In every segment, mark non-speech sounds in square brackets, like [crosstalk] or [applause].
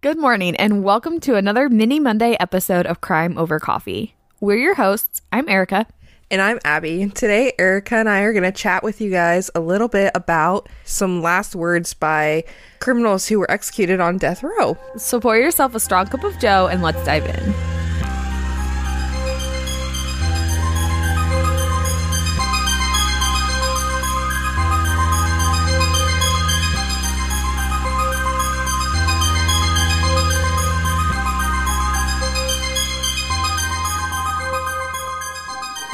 Good morning, and welcome to another mini Monday episode of Crime Over Coffee. We're your hosts. I'm Erica. And I'm Abby. Today, Erica and I are going to chat with you guys a little bit about some last words by criminals who were executed on death row. So pour yourself a strong cup of Joe and let's dive in.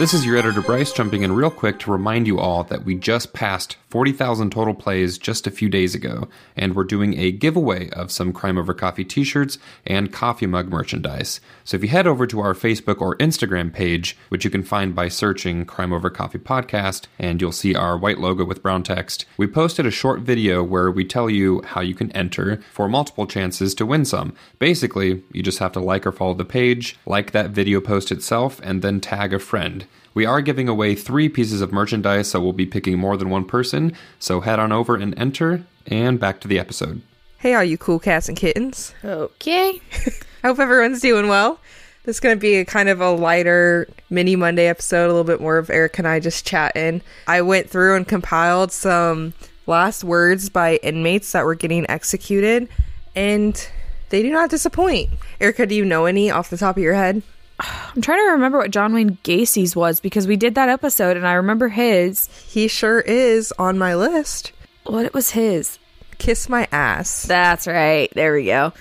This is your editor Bryce jumping in real quick to remind you all that we just passed 40,000 total plays just a few days ago, and we're doing a giveaway of some Crime Over Coffee t shirts and coffee mug merchandise. So if you head over to our Facebook or Instagram page, which you can find by searching Crime Over Coffee Podcast, and you'll see our white logo with brown text, we posted a short video where we tell you how you can enter for multiple chances to win some. Basically, you just have to like or follow the page, like that video post itself, and then tag a friend. We are giving away three pieces of merchandise, so we'll be picking more than one person. So head on over and enter, and back to the episode. Hey, all you cool cats and kittens. Okay. [laughs] I hope everyone's doing well. This is going to be a kind of a lighter mini Monday episode, a little bit more of Eric and I just chatting. I went through and compiled some last words by inmates that were getting executed, and they do not disappoint. Erica, do you know any off the top of your head? I'm trying to remember what John Wayne Gacy's was because we did that episode and I remember his. He sure is on my list. What it was his? Kiss my ass. That's right. There we go.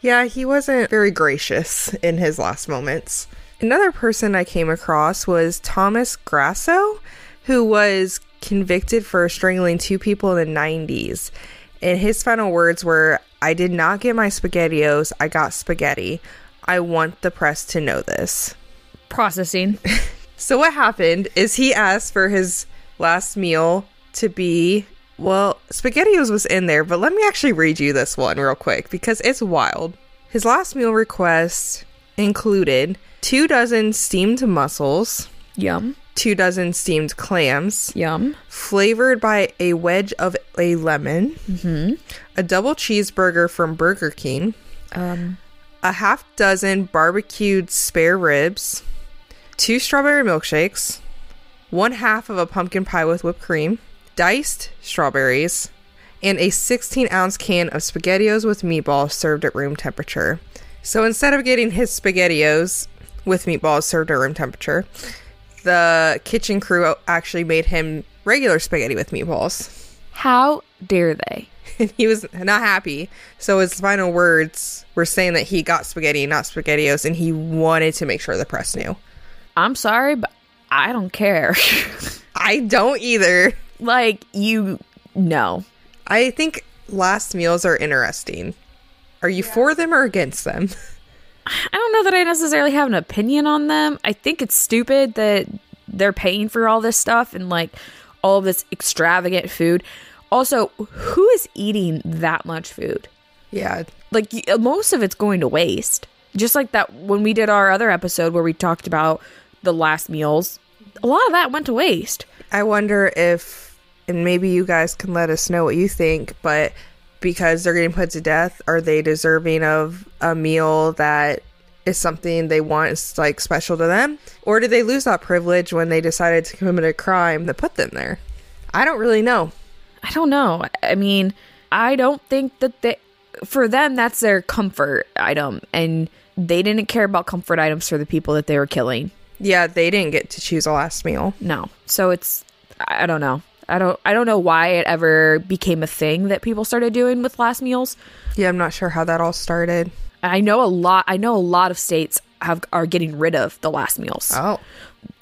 Yeah, he wasn't very gracious in his last moments. Another person I came across was Thomas Grasso, who was convicted for strangling two people in the 90s. And his final words were I did not get my SpaghettiOs, I got spaghetti. I want the press to know this. Processing. [laughs] So, what happened is he asked for his last meal to be, well, SpaghettiOs was in there, but let me actually read you this one real quick because it's wild. His last meal request included two dozen steamed mussels, Yum. two dozen steamed clams, Yum. flavored by a wedge of a lemon, a double cheeseburger from Burger King, Um, a half dozen barbecued spare ribs, two strawberry milkshakes, one half of a pumpkin pie with whipped cream, diced strawberries, and a 16 ounce can of SpaghettiOs with meatballs served at room temperature. So instead of getting his SpaghettiOs with meatballs served at room temperature, the kitchen crew actually made him regular spaghetti with meatballs. how dare they? And [laughs] he was not happy. So his final words were saying that he got spaghetti, not spaghettios, and he wanted to make sure the press knew. I'm sorry, but I don't care. [laughs] I don't either. like, you know. I think last meals are interesting. Are you for them or against them? [laughs] I don't know that I necessarily have an opinion on them. I think it's stupid that they're paying for all this stuff and like all this extravagant food. Also, who is eating that much food? Yeah. Like uh, most of it's going to waste. Just like that when we did our other episode where we talked about the last meals, a lot of that went to waste. I wonder if, and maybe you guys can let us know what you think, but because they're getting put to death, are they deserving of a meal that is something they want is like special to them? Or did they lose that privilege when they decided to commit a crime that put them there? I don't really know. I don't know. I mean, I don't think that they for them that's their comfort item and they didn't care about comfort items for the people that they were killing. Yeah, they didn't get to choose a last meal. No. So it's I don't know. I don't I don't know why it ever became a thing that people started doing with last meals. Yeah, I'm not sure how that all started. I know a lot I know a lot of states have are getting rid of the last meals. Oh.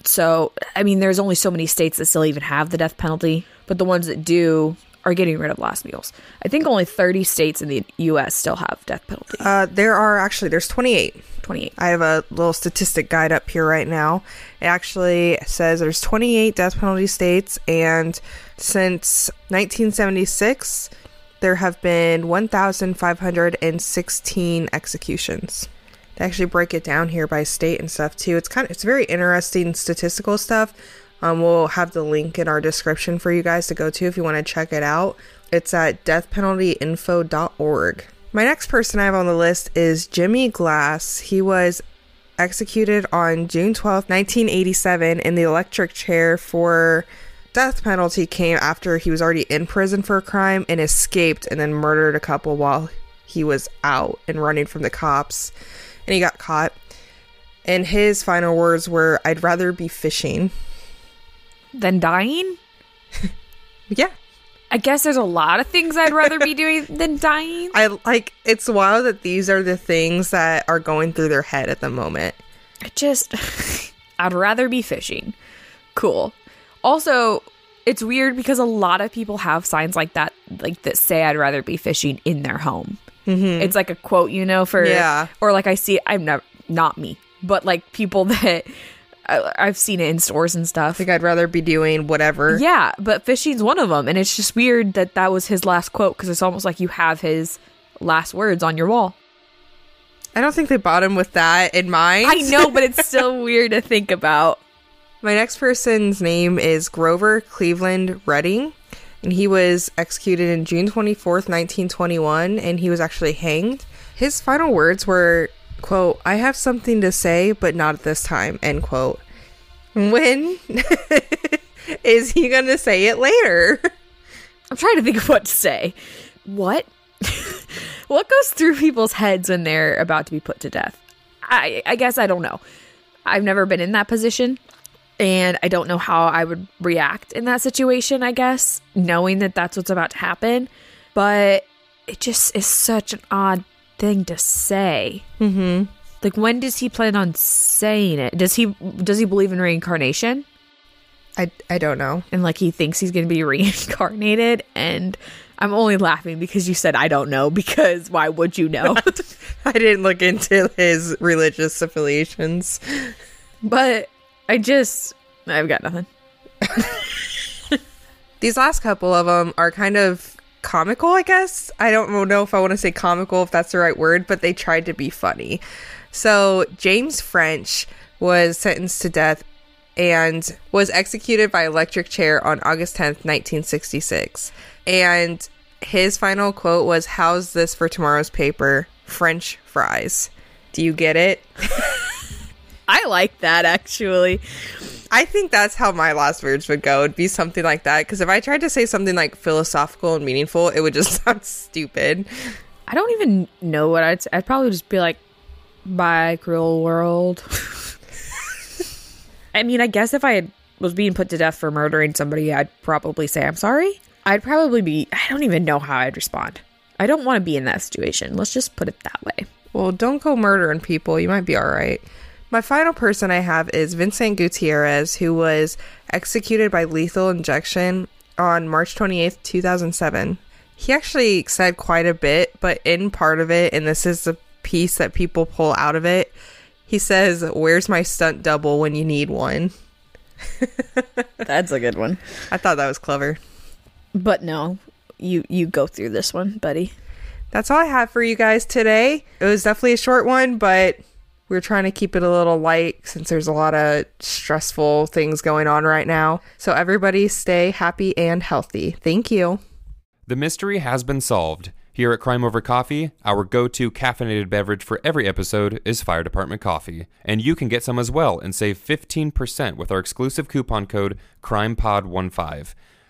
So, I mean there's only so many states that still even have the death penalty, but the ones that do are getting rid of last meals. I think only 30 states in the US still have death penalty. Uh, there are actually, there's 28. 28. I have a little statistic guide up here right now. It actually says there's 28 death penalty states, and since 1976, there have been 1,516 executions. They actually break it down here by state and stuff too. It's kind of it's very interesting statistical stuff. Um, we'll have the link in our description for you guys to go to if you want to check it out. It's at deathpenaltyinfo.org. My next person I have on the list is Jimmy Glass. He was executed on June 12, 1987, in the electric chair for death penalty came after he was already in prison for a crime and escaped and then murdered a couple while he was out and running from the cops and he got caught. And his final words were, I'd rather be fishing. Then dying? [laughs] Yeah. I guess there's a lot of things I'd rather be [laughs] doing than dying. I like it's wild that these are the things that are going through their head at the moment. I just [laughs] I'd rather be fishing. Cool. Also, it's weird because a lot of people have signs like that like that say I'd rather be fishing in their home. Mm-hmm. It's like a quote, you know, for Yeah. or like I see I'm never not me, but like people that I, I've seen it in stores and stuff. I think I'd rather be doing whatever. Yeah, but fishing's one of them, and it's just weird that that was his last quote because it's almost like you have his last words on your wall. I don't think they bought him with that in mind. I know, but it's still [laughs] weird to think about. My next person's name is Grover Cleveland Redding, and he was executed in June 24th, 1921, and he was actually hanged. His final words were, quote, I have something to say, but not at this time, end quote. When [laughs] is he going to say it later? [laughs] I'm trying to think of what to say. What? [laughs] what goes through people's heads when they're about to be put to death? I I guess I don't know. I've never been in that position and I don't know how I would react in that situation, I guess, knowing that that's what's about to happen, but it just is such an odd thing to say. Mhm. Like when does he plan on saying it? Does he does he believe in reincarnation? I, I don't know. and like he thinks he's going to be [laughs] reincarnated and I'm only laughing because you said I don't know because why would you know? [laughs] I didn't look into his religious affiliations. but I just I've got nothing. [laughs] These last couple of them are kind of comical, I guess. I don't know if I want to say comical, if that's the right word, but they tried to be funny. So, James French was sentenced to death and was executed by electric chair on August 10th, 1966. And his final quote was, How's this for tomorrow's paper? French fries. Do you get it? [laughs] I like that actually. I think that's how my last words would go. It'd be something like that. Because if I tried to say something like philosophical and meaningful, it would just [laughs] sound stupid. I don't even know what I'd say. I'd probably just be like bye cruel world. [laughs] I mean, I guess if I had, was being put to death for murdering somebody, I'd probably say I'm sorry. I'd probably be I don't even know how I'd respond. I don't want to be in that situation. Let's just put it that way. Well, don't go murdering people. You might be all right. My final person I have is Vincent Gutierrez, who was executed by lethal injection on March 28th, 2007. He actually said quite a bit, but in part of it, and this is the piece that people pull out of it, he says, Where's my stunt double when you need one? [laughs] That's a good one. I thought that was clever. But no, you you go through this one, buddy. That's all I have for you guys today. It was definitely a short one, but we're trying to keep it a little light since there's a lot of stressful things going on right now. So, everybody stay happy and healthy. Thank you. The mystery has been solved. Here at Crime Over Coffee, our go to caffeinated beverage for every episode is Fire Department Coffee. And you can get some as well and save 15% with our exclusive coupon code CrimePod15.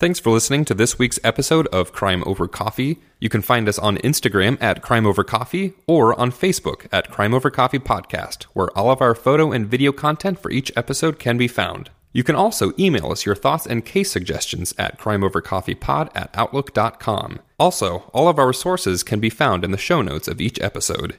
Thanks for listening to this week's episode of Crime Over Coffee. You can find us on Instagram at Crime Over Coffee or on Facebook at Crime Over Coffee Podcast, where all of our photo and video content for each episode can be found. You can also email us your thoughts and case suggestions at crimeovercoffeepod at outlook.com. Also, all of our sources can be found in the show notes of each episode.